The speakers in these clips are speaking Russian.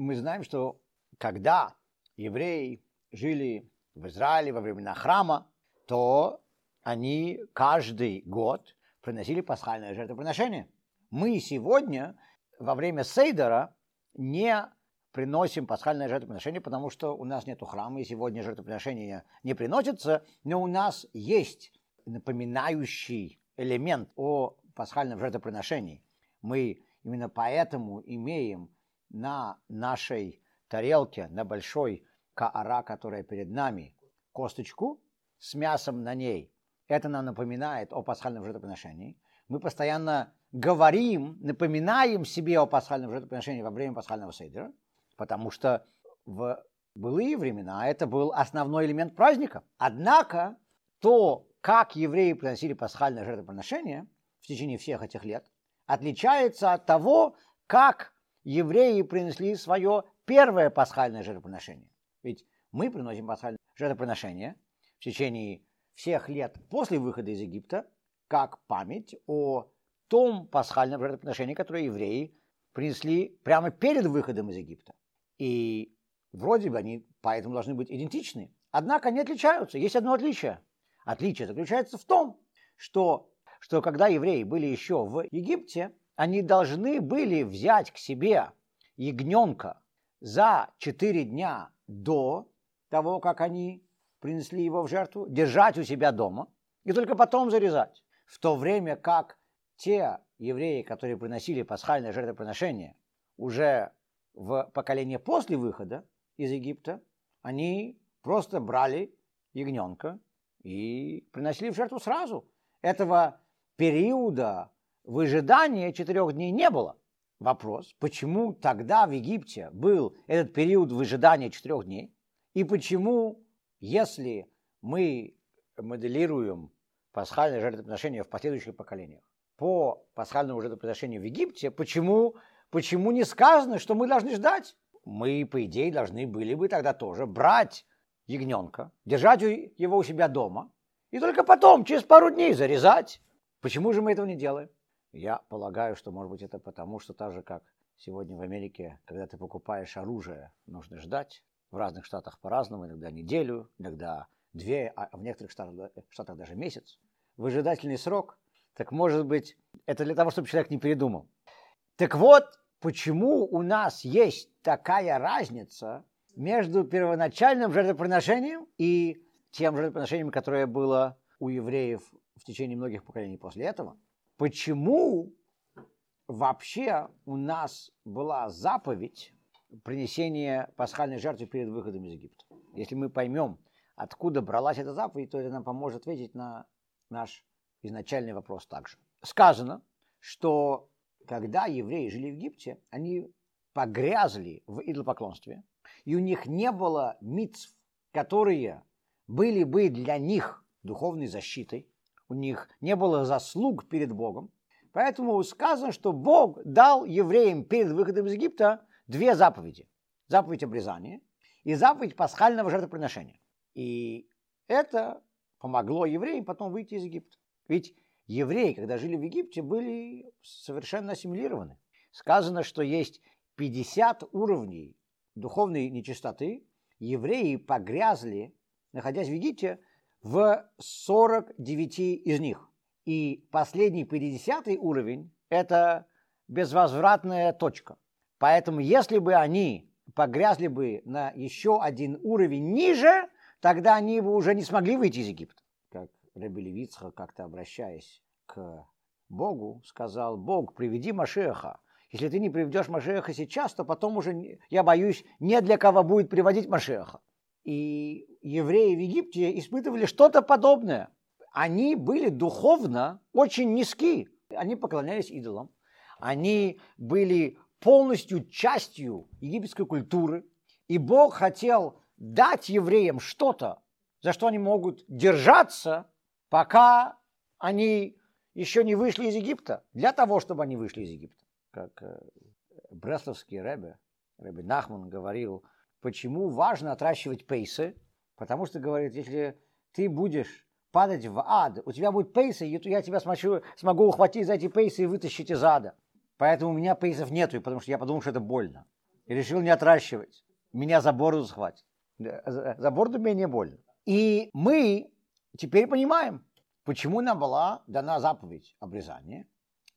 мы знаем, что когда евреи жили в Израиле во времена храма, то они каждый год приносили пасхальное жертвоприношение. Мы сегодня во время Сейдера не приносим пасхальное жертвоприношение, потому что у нас нет храма, и сегодня жертвоприношение не приносится, но у нас есть напоминающий элемент о пасхальном жертвоприношении. Мы именно поэтому имеем на нашей тарелке, на большой каара, которая перед нами, косточку с мясом на ней. Это нам напоминает о пасхальном жертвоприношении. Мы постоянно говорим, напоминаем себе о пасхальном жертвоприношении во время пасхального сейдера, потому что в былые времена это был основной элемент праздника. Однако то, как евреи приносили пасхальное жертвоприношение в течение всех этих лет, отличается от того, как евреи принесли свое первое пасхальное жертвоприношение. Ведь мы приносим пасхальное жертвоприношение в течение всех лет после выхода из Египта, как память о том пасхальном жертвоприношении, которое евреи принесли прямо перед выходом из Египта. И вроде бы они поэтому должны быть идентичны. Однако они отличаются. Есть одно отличие. Отличие заключается в том, что, что когда евреи были еще в Египте, они должны были взять к себе ягненка за четыре дня до того, как они принесли его в жертву, держать у себя дома и только потом зарезать. В то время как те евреи, которые приносили пасхальное жертвоприношение уже в поколение после выхода из Египта, они просто брали ягненка и приносили в жертву сразу. Этого периода выжидания четырех дней не было. Вопрос, почему тогда в Египте был этот период выжидания четырех дней, и почему, если мы моделируем пасхальное жертвоприношение в последующих поколениях по пасхальному жертвоприношению в Египте, почему, почему не сказано, что мы должны ждать? Мы, по идее, должны были бы тогда тоже брать ягненка, держать его у себя дома, и только потом, через пару дней, зарезать. Почему же мы этого не делаем? Я полагаю, что, может быть, это потому, что так же, как сегодня в Америке, когда ты покупаешь оружие, нужно ждать. В разных штатах по-разному, иногда неделю, иногда две, а в некоторых штатах, штатах даже месяц. Выжидательный срок. Так может быть, это для того, чтобы человек не передумал. Так вот, почему у нас есть такая разница между первоначальным жертвоприношением и тем жертвоприношением, которое было у евреев в течение многих поколений после этого – почему вообще у нас была заповедь принесения пасхальной жертвы перед выходом из Египта. Если мы поймем, откуда бралась эта заповедь, то это нам поможет ответить на наш изначальный вопрос также. Сказано, что когда евреи жили в Египте, они погрязли в идолопоклонстве, и у них не было митцв, которые были бы для них духовной защитой, у них не было заслуг перед Богом. Поэтому сказано, что Бог дал евреям перед выходом из Египта две заповеди. Заповедь обрезания и заповедь пасхального жертвоприношения. И это помогло евреям потом выйти из Египта. Ведь евреи, когда жили в Египте, были совершенно ассимилированы. Сказано, что есть 50 уровней духовной нечистоты. Евреи погрязли, находясь в Египте, в 49 из них. И последний 50 уровень – это безвозвратная точка. Поэтому если бы они погрязли бы на еще один уровень ниже, тогда они бы уже не смогли выйти из Египта. Как Рабби Левицха, как-то обращаясь к Богу, сказал, Бог, приведи Машеха. Если ты не приведешь Машеха сейчас, то потом уже, я боюсь, не для кого будет приводить Машеха. И евреи в Египте испытывали что-то подобное. Они были духовно очень низки. Они поклонялись идолам. Они были полностью частью египетской культуры. И Бог хотел дать евреям что-то, за что они могут держаться, пока они еще не вышли из Египта, для того, чтобы они вышли из Египта. Как э, Бресловский Ребе, Ребе Нахман говорил, почему важно отращивать пейсы, Потому что, говорит, если ты будешь падать в ад, у тебя будет пейсы, и я тебя смогу, смогу ухватить за эти пейсы и вытащить из ада. Поэтому у меня пейсов нету, потому что я подумал, что это больно. и решил не отращивать. Меня за бороду схватит. За бороду менее больно. И мы теперь понимаем, почему нам была дана заповедь обрезания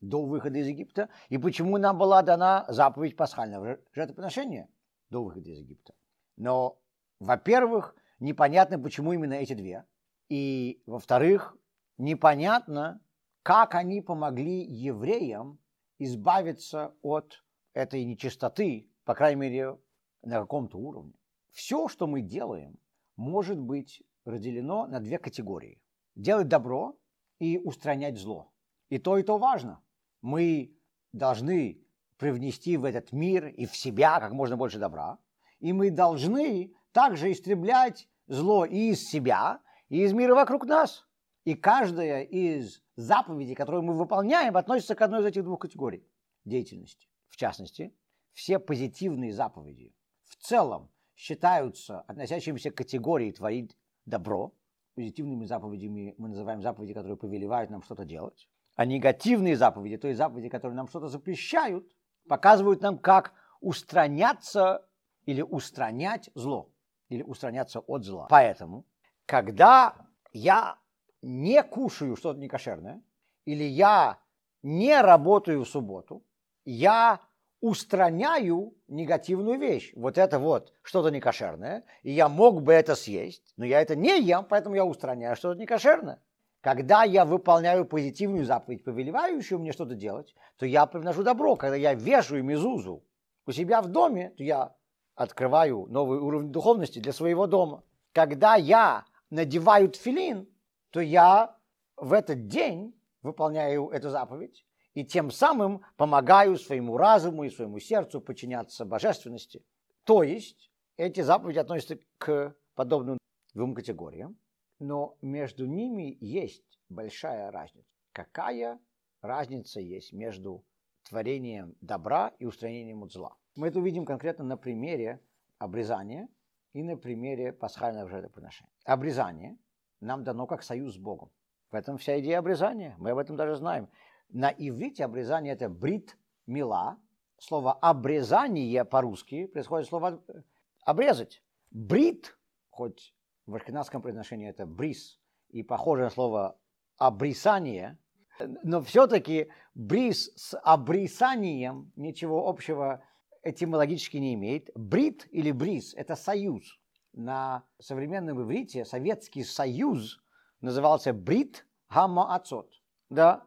до выхода из Египта, и почему нам была дана заповедь пасхального жертвоприношения до выхода из Египта. Но, во-первых, непонятно, почему именно эти две. И, во-вторых, непонятно, как они помогли евреям избавиться от этой нечистоты, по крайней мере, на каком-то уровне. Все, что мы делаем, может быть разделено на две категории. Делать добро и устранять зло. И то, и то важно. Мы должны привнести в этот мир и в себя как можно больше добра. И мы должны также истреблять зло и из себя, и из мира вокруг нас. И каждая из заповедей, которые мы выполняем, относится к одной из этих двух категорий деятельности. В частности, все позитивные заповеди в целом считаются относящимися к категории творить добро. Позитивными заповедями мы называем заповеди, которые повелевают нам что-то делать. А негативные заповеди, то есть заповеди, которые нам что-то запрещают, показывают нам, как устраняться или устранять зло, или устраняться от зла. Поэтому, когда я не кушаю что-то некошерное, или я не работаю в субботу, я устраняю негативную вещь. Вот это вот что-то некошерное, и я мог бы это съесть, но я это не ем, поэтому я устраняю что-то некошерное. Когда я выполняю позитивную заповедь, повелевающую мне что-то делать, то я приношу добро. Когда я вешаю мезузу у себя в доме, то я открываю новый уровень духовности для своего дома. Когда я надеваю тфилин, то я в этот день выполняю эту заповедь и тем самым помогаю своему разуму и своему сердцу подчиняться божественности. То есть эти заповеди относятся к подобным двум категориям, но между ними есть большая разница. Какая разница есть между творением добра и устранением от зла? Мы это увидим конкретно на примере обрезания и на примере пасхального жертвоприношения. Обрезание нам дано как союз с Богом. В этом вся идея обрезания. Мы об этом даже знаем. На иврите обрезание это брит мила. Слово обрезание по-русски происходит слово обрезать. Брит, хоть в ашкенадском произношении это брис, и похоже на слово обрисание, но все-таки брис с обрисанием ничего общего этимологически не имеет. Брит или брис – это союз. На современном иврите Советский Союз назывался Брит Хамаацот. Да,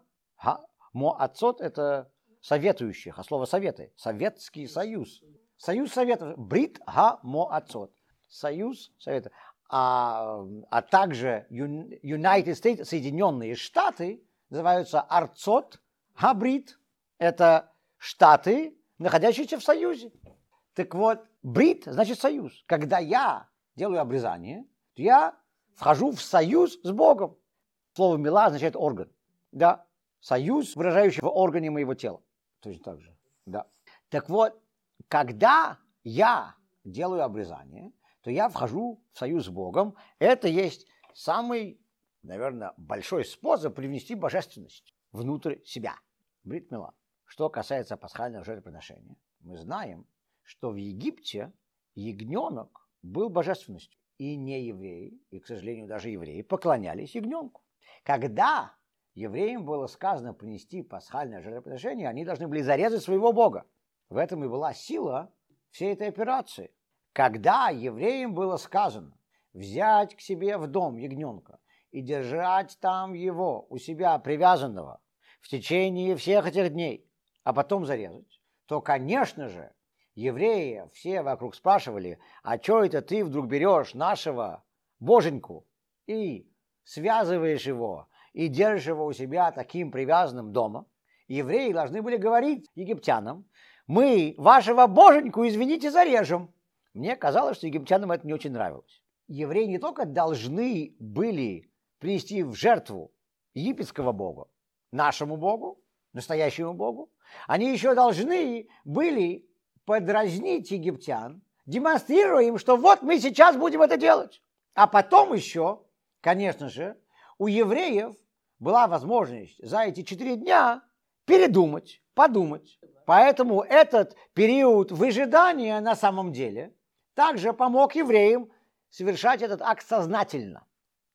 Моацот – это советующих, а слово советы. Советский союз. Союз советов. Брит га моацот. Союз советов. А, а также United States, Соединенные Штаты, называются Арцот Габрит. Это штаты, находящиеся в союзе. Так вот, брит значит союз. Когда я делаю обрезание, то я вхожу в союз с Богом. Слово мила означает орган. Да, союз, выражающий в органе моего тела. Точно так же. Да. Так вот, когда я делаю обрезание, то я вхожу в союз с Богом. Это есть самый, наверное, большой способ привнести божественность внутрь себя. Бритмила. Что касается пасхального жертвоприношения, мы знаем, что в Египте ягненок был божественностью. И не евреи, и, к сожалению, даже евреи поклонялись ягненку. Когда евреям было сказано принести пасхальное жертвоприношение, они должны были зарезать своего Бога. В этом и была сила всей этой операции. Когда евреям было сказано взять к себе в дом ягненка и держать там его у себя привязанного в течение всех этих дней, а потом зарезать, то, конечно же, евреи все вокруг спрашивали, а что это ты вдруг берешь нашего боженьку и связываешь его и держишь его у себя таким привязанным дома, евреи должны были говорить египтянам, мы вашего боженьку, извините, зарежем. Мне казалось, что египтянам это не очень нравилось. Евреи не только должны были принести в жертву египетского бога, нашему богу, настоящему богу, они еще должны были подразнить египтян, демонстрируя им, что вот мы сейчас будем это делать. А потом еще, конечно же, у евреев была возможность за эти четыре дня передумать, подумать Поэтому этот период выжидания на самом деле также помог евреям совершать этот акт сознательно.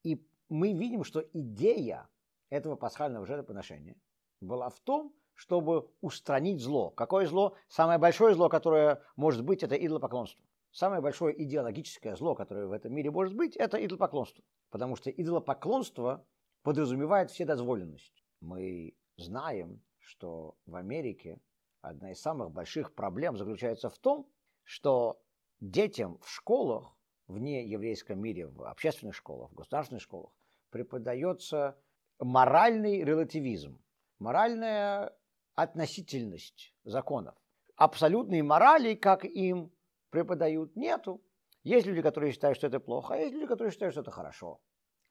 И мы видим, что идея этого пасхального жертвоприношения была в том, чтобы устранить зло. Какое зло? Самое большое зло, которое может быть, это идолопоклонство. Самое большое идеологическое зло, которое в этом мире может быть, это идолопоклонство. Потому что идолопоклонство подразумевает вседозволенность. Мы знаем, что в Америке одна из самых больших проблем заключается в том, что детям в школах, вне еврейском мире, в общественных школах, в государственных школах, преподается моральный релативизм, моральная относительность законов. Абсолютной морали, как им преподают, нету. Есть люди, которые считают, что это плохо, а есть люди, которые считают, что это хорошо.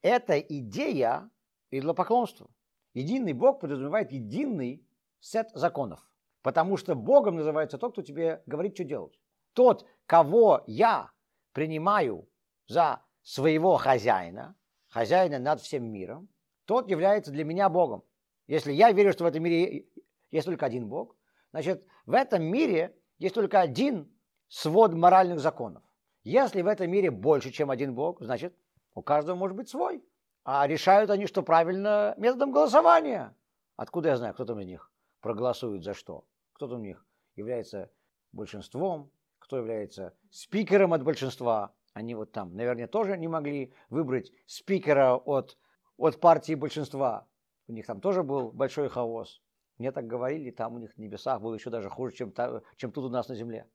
Это идея идолопоклонства. Единый Бог подразумевает единый сет законов. Потому что Богом называется тот, кто тебе говорит, что делать. Тот, кого я принимаю за своего хозяина, хозяина над всем миром, тот является для меня Богом. Если я верю, что в этом мире есть только один Бог, значит, в этом мире есть только один свод моральных законов. Если в этом мире больше, чем один Бог, значит, у каждого может быть свой. А решают они, что правильно, методом голосования. Откуда я знаю, кто там из них проголосует за что? Кто там у них является большинством, кто является спикером от большинства. Они вот там, наверное, тоже не могли выбрать спикера от, от партии большинства. У них там тоже был большой хаос. Мне так говорили, там у них в небесах было еще даже хуже, чем, чем тут у нас на земле.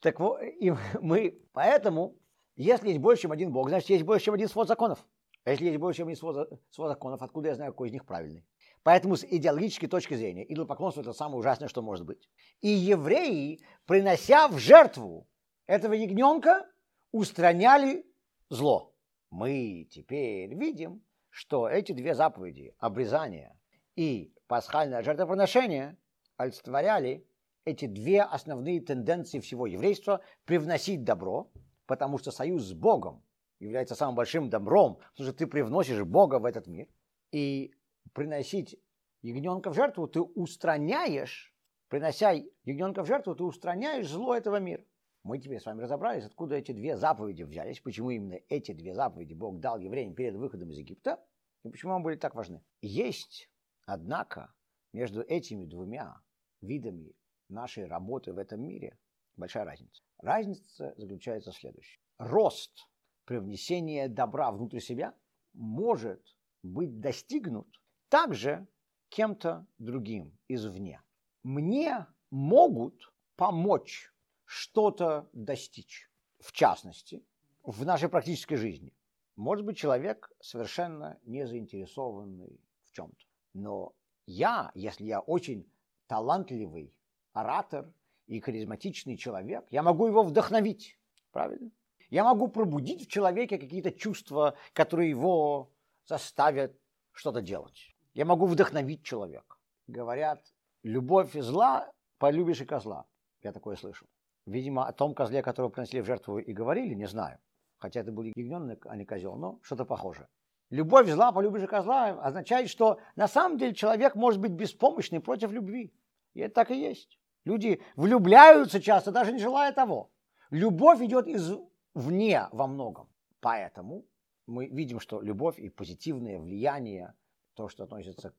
Так вот, и мы, поэтому, если есть больше, чем один Бог, значит, есть больше, чем один свод законов. А если есть больше, чем один свод, свод законов, откуда я знаю, какой из них правильный? Поэтому с идеологической точки зрения идолопоклонство – это самое ужасное, что может быть. И евреи, принося в жертву этого ягненка, устраняли зло. Мы теперь видим, что эти две заповеди – обрезание и пасхальное жертвоприношение олицетворяли эти две основные тенденции всего еврейства – привносить добро, потому что союз с Богом является самым большим добром, потому что ты привносишь Бога в этот мир, и приносить ягненка в жертву, ты устраняешь, принося ягненка в жертву, ты устраняешь зло этого мира. Мы теперь с вами разобрались, откуда эти две заповеди взялись, почему именно эти две заповеди Бог дал евреям перед выходом из Египта, и почему они были так важны. Есть Однако между этими двумя видами нашей работы в этом мире большая разница. Разница заключается в следующем. Рост привнесения добра внутрь себя может быть достигнут также кем-то другим извне. Мне могут помочь что-то достичь. В частности, в нашей практической жизни. Может быть человек совершенно не заинтересованный в чем-то. Но я, если я очень талантливый оратор и харизматичный человек, я могу его вдохновить. Правильно? Я могу пробудить в человеке какие-то чувства, которые его заставят что-то делать. Я могу вдохновить человека. Говорят, любовь зла, полюбишь и козла. Я такое слышал. Видимо, о том козле, которого принесли в жертву и говорили, не знаю. Хотя это был ягненок, а не козел, но что-то похожее. Любовь зла, полюбишь козла означает, что на самом деле человек может быть беспомощный против любви. И это так и есть. Люди влюбляются часто, даже не желая того. Любовь идет извне во многом. Поэтому мы видим, что любовь и позитивное влияние, то, что относится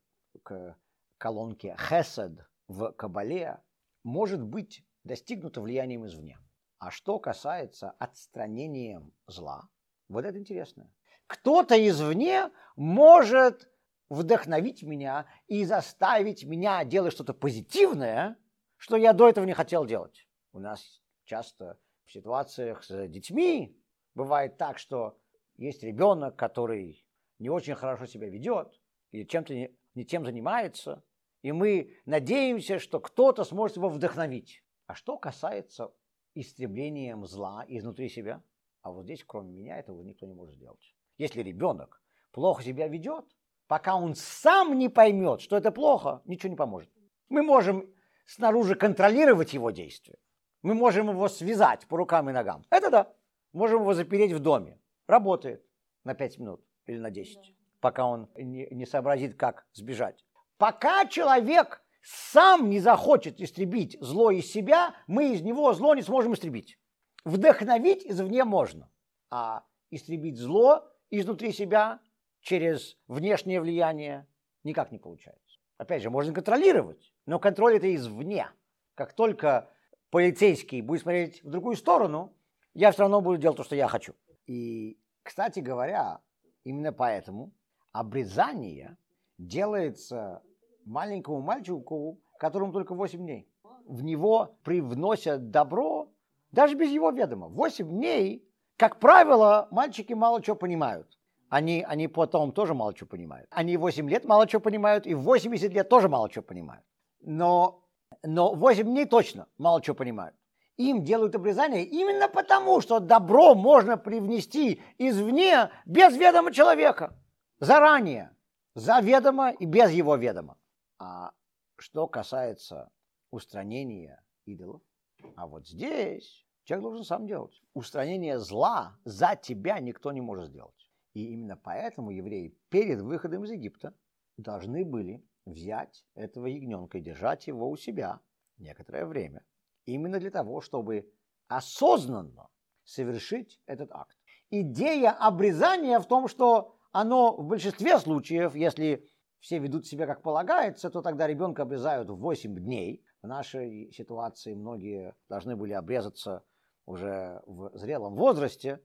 к колонке хесед в Кабале, может быть достигнуто влиянием извне. А что касается отстранения зла, вот это интересно кто-то извне может вдохновить меня и заставить меня делать что-то позитивное, что я до этого не хотел делать. У нас часто в ситуациях с детьми бывает так, что есть ребенок, который не очень хорошо себя ведет или чем-то не, не тем занимается, и мы надеемся, что кто-то сможет его вдохновить. А что касается истребления зла изнутри себя, а вот здесь, кроме меня, этого никто не может сделать. Если ребенок плохо себя ведет, пока он сам не поймет, что это плохо, ничего не поможет. Мы можем снаружи контролировать его действия. Мы можем его связать по рукам и ногам. Это да. Можем его запереть в доме. Работает на 5 минут или на 10, пока он не, не сообразит, как сбежать. Пока человек сам не захочет истребить зло из себя, мы из него зло не сможем истребить. Вдохновить извне можно, а истребить зло изнутри себя через внешнее влияние никак не получается. Опять же, можно контролировать, но контроль это извне. Как только полицейский будет смотреть в другую сторону, я все равно буду делать то, что я хочу. И, кстати говоря, именно поэтому обрезание делается маленькому мальчику, которому только 8 дней. В него привносят добро даже без его ведома. 8 дней, как правило, мальчики мало чего понимают. Они, они потом тоже мало чего понимают. Они 8 лет мало чего понимают, и в 80 лет тоже мало чего понимают. Но, но 8 дней точно мало чего понимают. Им делают обрезание именно потому, что добро можно привнести извне без ведома человека. Заранее. Заведомо и без его ведома. А что касается устранения идолов, а вот здесь человек должен сам делать. Устранение зла за тебя никто не может сделать. И именно поэтому евреи перед выходом из Египта должны были взять этого ягненка и держать его у себя некоторое время. Именно для того, чтобы осознанно совершить этот акт. Идея обрезания в том, что оно в большинстве случаев, если все ведут себя как полагается, то тогда ребенка обрезают в 8 дней. В нашей ситуации многие должны были обрезаться уже в зрелом возрасте,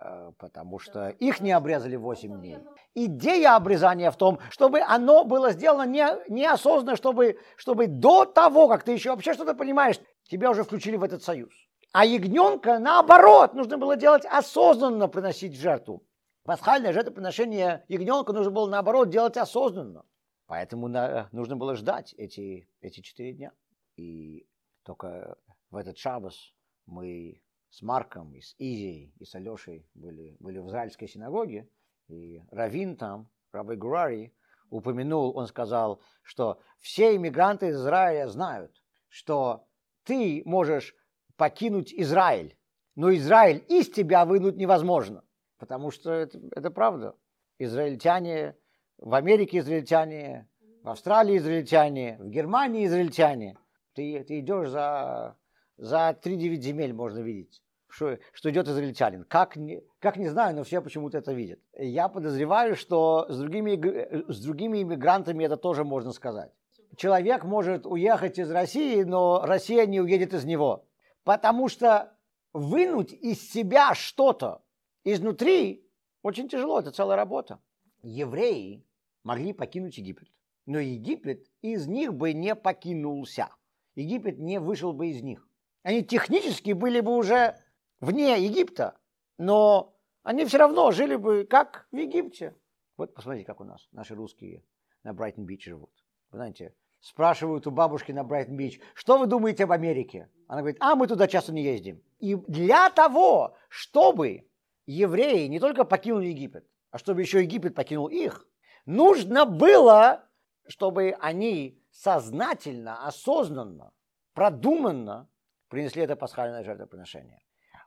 э, потому что их не обрезали 8 дней. Идея обрезания в том, чтобы оно было сделано не, неосознанно, чтобы, чтобы до того, как ты еще вообще что-то понимаешь, тебя уже включили в этот союз. А ягненка, наоборот, нужно было делать осознанно, приносить жертву. Пасхальное жертвоприношение ягненка нужно было, наоборот, делать осознанно. Поэтому на, нужно было ждать эти, эти четыре дня. И только в этот шабас мы с Марком, и с Изей, и с Алешей были, были в израильской синагоге. И Равин там, Рабы Гурари, упомянул, он сказал, что все иммигранты из Израиля знают, что ты можешь покинуть Израиль, но Израиль из тебя вынуть невозможно. Потому что это, это правда. Израильтяне, в Америке израильтяне, в Австралии израильтяне, в Германии израильтяне. Ты, ты идешь за, за 3-9 земель, можно видеть, что, что идет израильтянин. Как не, как не знаю, но все почему-то это видят. Я подозреваю, что с другими, с другими иммигрантами это тоже можно сказать. Человек может уехать из России, но Россия не уедет из него. Потому что вынуть из себя что-то, Изнутри очень тяжело, это целая работа. Евреи могли покинуть Египет, но Египет из них бы не покинулся. Египет не вышел бы из них. Они технически были бы уже вне Египта, но они все равно жили бы как в Египте. Вот посмотрите, как у нас наши русские на Брайтон-Бич живут. Вы знаете, спрашивают у бабушки на Брайтон-Бич, что вы думаете об Америке? Она говорит, а мы туда часто не ездим. И для того, чтобы евреи не только покинули Египет, а чтобы еще Египет покинул их, нужно было, чтобы они сознательно, осознанно, продуманно принесли это пасхальное жертвоприношение.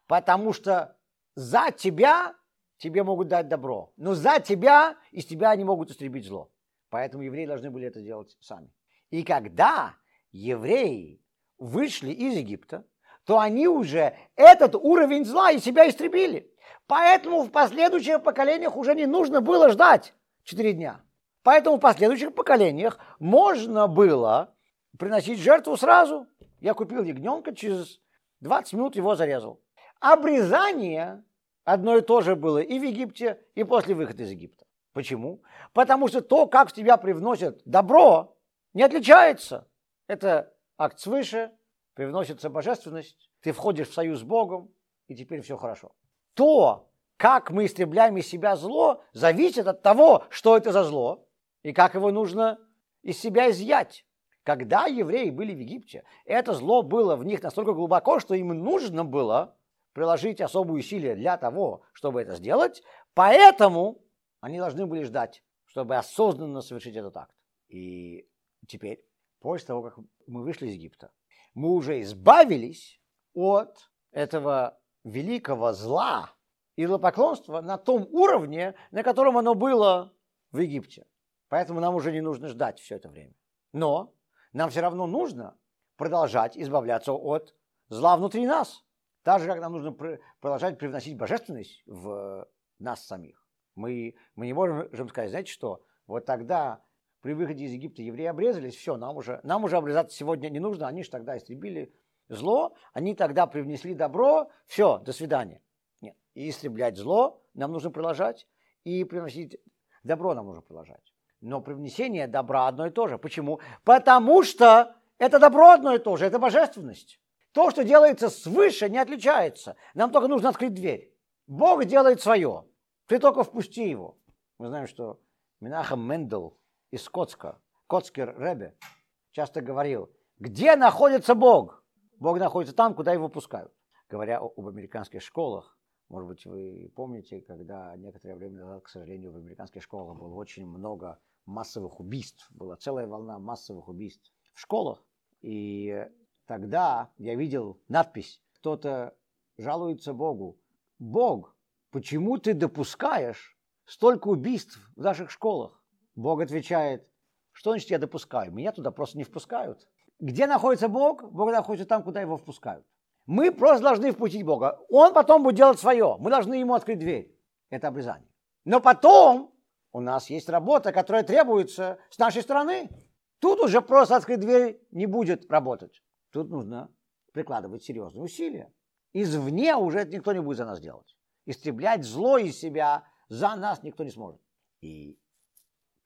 Потому что за тебя тебе могут дать добро, но за тебя из тебя они могут истребить зло. Поэтому евреи должны были это делать сами. И когда евреи вышли из Египта, то они уже этот уровень зла из себя истребили. Поэтому в последующих поколениях уже не нужно было ждать 4 дня. Поэтому в последующих поколениях можно было приносить жертву сразу. Я купил ягненка, через 20 минут его зарезал. Обрезание одно и то же было и в Египте, и после выхода из Египта. Почему? Потому что то, как в тебя привносят добро, не отличается. Это акт свыше, привносится божественность, ты входишь в союз с Богом, и теперь все хорошо то, как мы истребляем из себя зло, зависит от того, что это за зло и как его нужно из себя изъять. Когда евреи были в Египте, это зло было в них настолько глубоко, что им нужно было приложить особые усилия для того, чтобы это сделать, поэтому они должны были ждать, чтобы осознанно совершить этот акт. И теперь, после того, как мы вышли из Египта, мы уже избавились от этого великого зла и идолопоклонства на том уровне, на котором оно было в Египте. Поэтому нам уже не нужно ждать все это время. Но нам все равно нужно продолжать избавляться от зла внутри нас. Так же, как нам нужно продолжать привносить божественность в нас самих. Мы, мы не можем сказать, знаете что, вот тогда при выходе из Египта евреи обрезались, все, нам уже, нам уже обрезаться сегодня не нужно, они же тогда истребили зло, они тогда привнесли добро, все, до свидания. Нет, и истреблять зло нам нужно продолжать, и приносить добро нам нужно продолжать. Но привнесение добра одно и то же. Почему? Потому что это добро одно и то же, это божественность. То, что делается свыше, не отличается. Нам только нужно открыть дверь. Бог делает свое. Ты только впусти его. Мы знаем, что Минахам Мендел из Коцка, Коцкер Ребе, часто говорил, где находится Бог? Бог находится там, куда его пускают. Говоря об американских школах, может быть, вы помните, когда некоторое время назад, к сожалению, в американских школах было очень много массовых убийств. Была целая волна массовых убийств в школах. И тогда я видел надпись, кто-то жалуется Богу. Бог, почему ты допускаешь столько убийств в наших школах? Бог отвечает, что значит я допускаю? Меня туда просто не впускают. Где находится Бог? Бог находится там, куда его впускают. Мы просто должны впустить Бога. Он потом будет делать свое. Мы должны ему открыть дверь. Это обрезание. Но потом у нас есть работа, которая требуется с нашей стороны. Тут уже просто открыть дверь не будет работать. Тут нужно прикладывать серьезные усилия. Извне уже это никто не будет за нас делать. Истреблять зло из себя за нас никто не сможет. И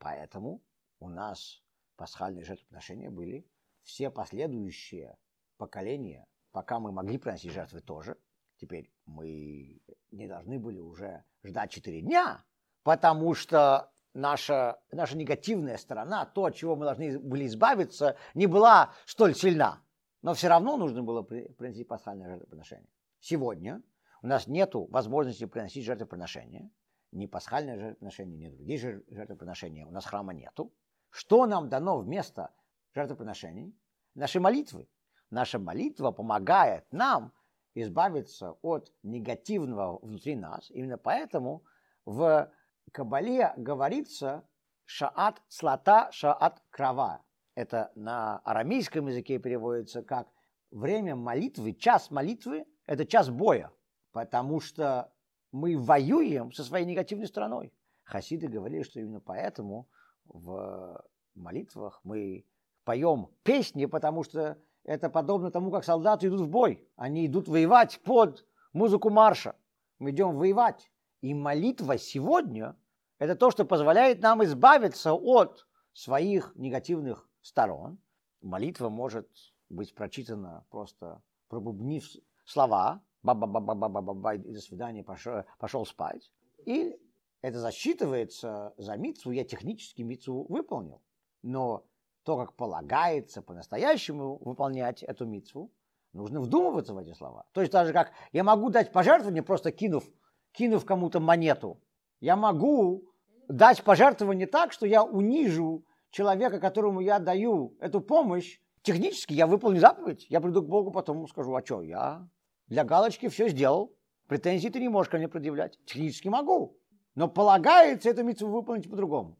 поэтому у нас пасхальные жертвоприношения были все последующие поколения, пока мы могли приносить жертвы тоже. Теперь мы не должны были уже ждать 4 дня, потому что наша, наша негативная сторона, то, от чего мы должны были избавиться, не была столь сильна. Но все равно нужно было принести пасхальное жертвоприношение. Сегодня у нас нет возможности приносить жертвоприношение. Ни пасхальное жертвоприношение, ни другие жертвоприношения. У нас храма нету. Что нам дано вместо жертвоприношений? Наши молитвы. Наша молитва помогает нам избавиться от негативного внутри нас. Именно поэтому в Кабале говорится шаат слата, шаат крава. Это на арамейском языке переводится как время молитвы, час молитвы – это час боя, потому что мы воюем со своей негативной стороной. Хасиды говорили, что именно поэтому в молитвах мы поем песни, потому что это подобно тому, как солдаты идут в бой. Они идут воевать под музыку марша. Мы идем воевать. И молитва сегодня – это то, что позволяет нам избавиться от своих негативных сторон. Молитва может быть прочитана просто пробубнив слова, ба-ба-ба-ба-ба-ба-ба, до свидания, пошел, пошел спать. И это засчитывается за мицу, я технически мицу выполнил. Но то, как полагается по-настоящему выполнять эту мицу, нужно вдумываться в эти слова. То есть так же, как я могу дать пожертвование, просто кинув кинув кому-то монету. Я могу дать пожертвование так, что я унижу человека, которому я даю эту помощь. Технически я выполню заповедь. Я приду к Богу, потом скажу, а что, я для галочки все сделал. Претензий ты не можешь ко мне предъявлять. Технически могу. Но полагается эту митцву выполнить по-другому.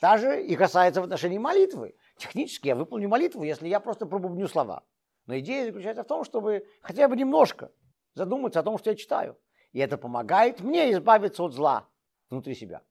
Та же и касается в отношении молитвы. Технически я выполню молитву, если я просто пробубню слова. Но идея заключается в том, чтобы хотя бы немножко задуматься о том, что я читаю. И это помогает мне избавиться от зла внутри себя.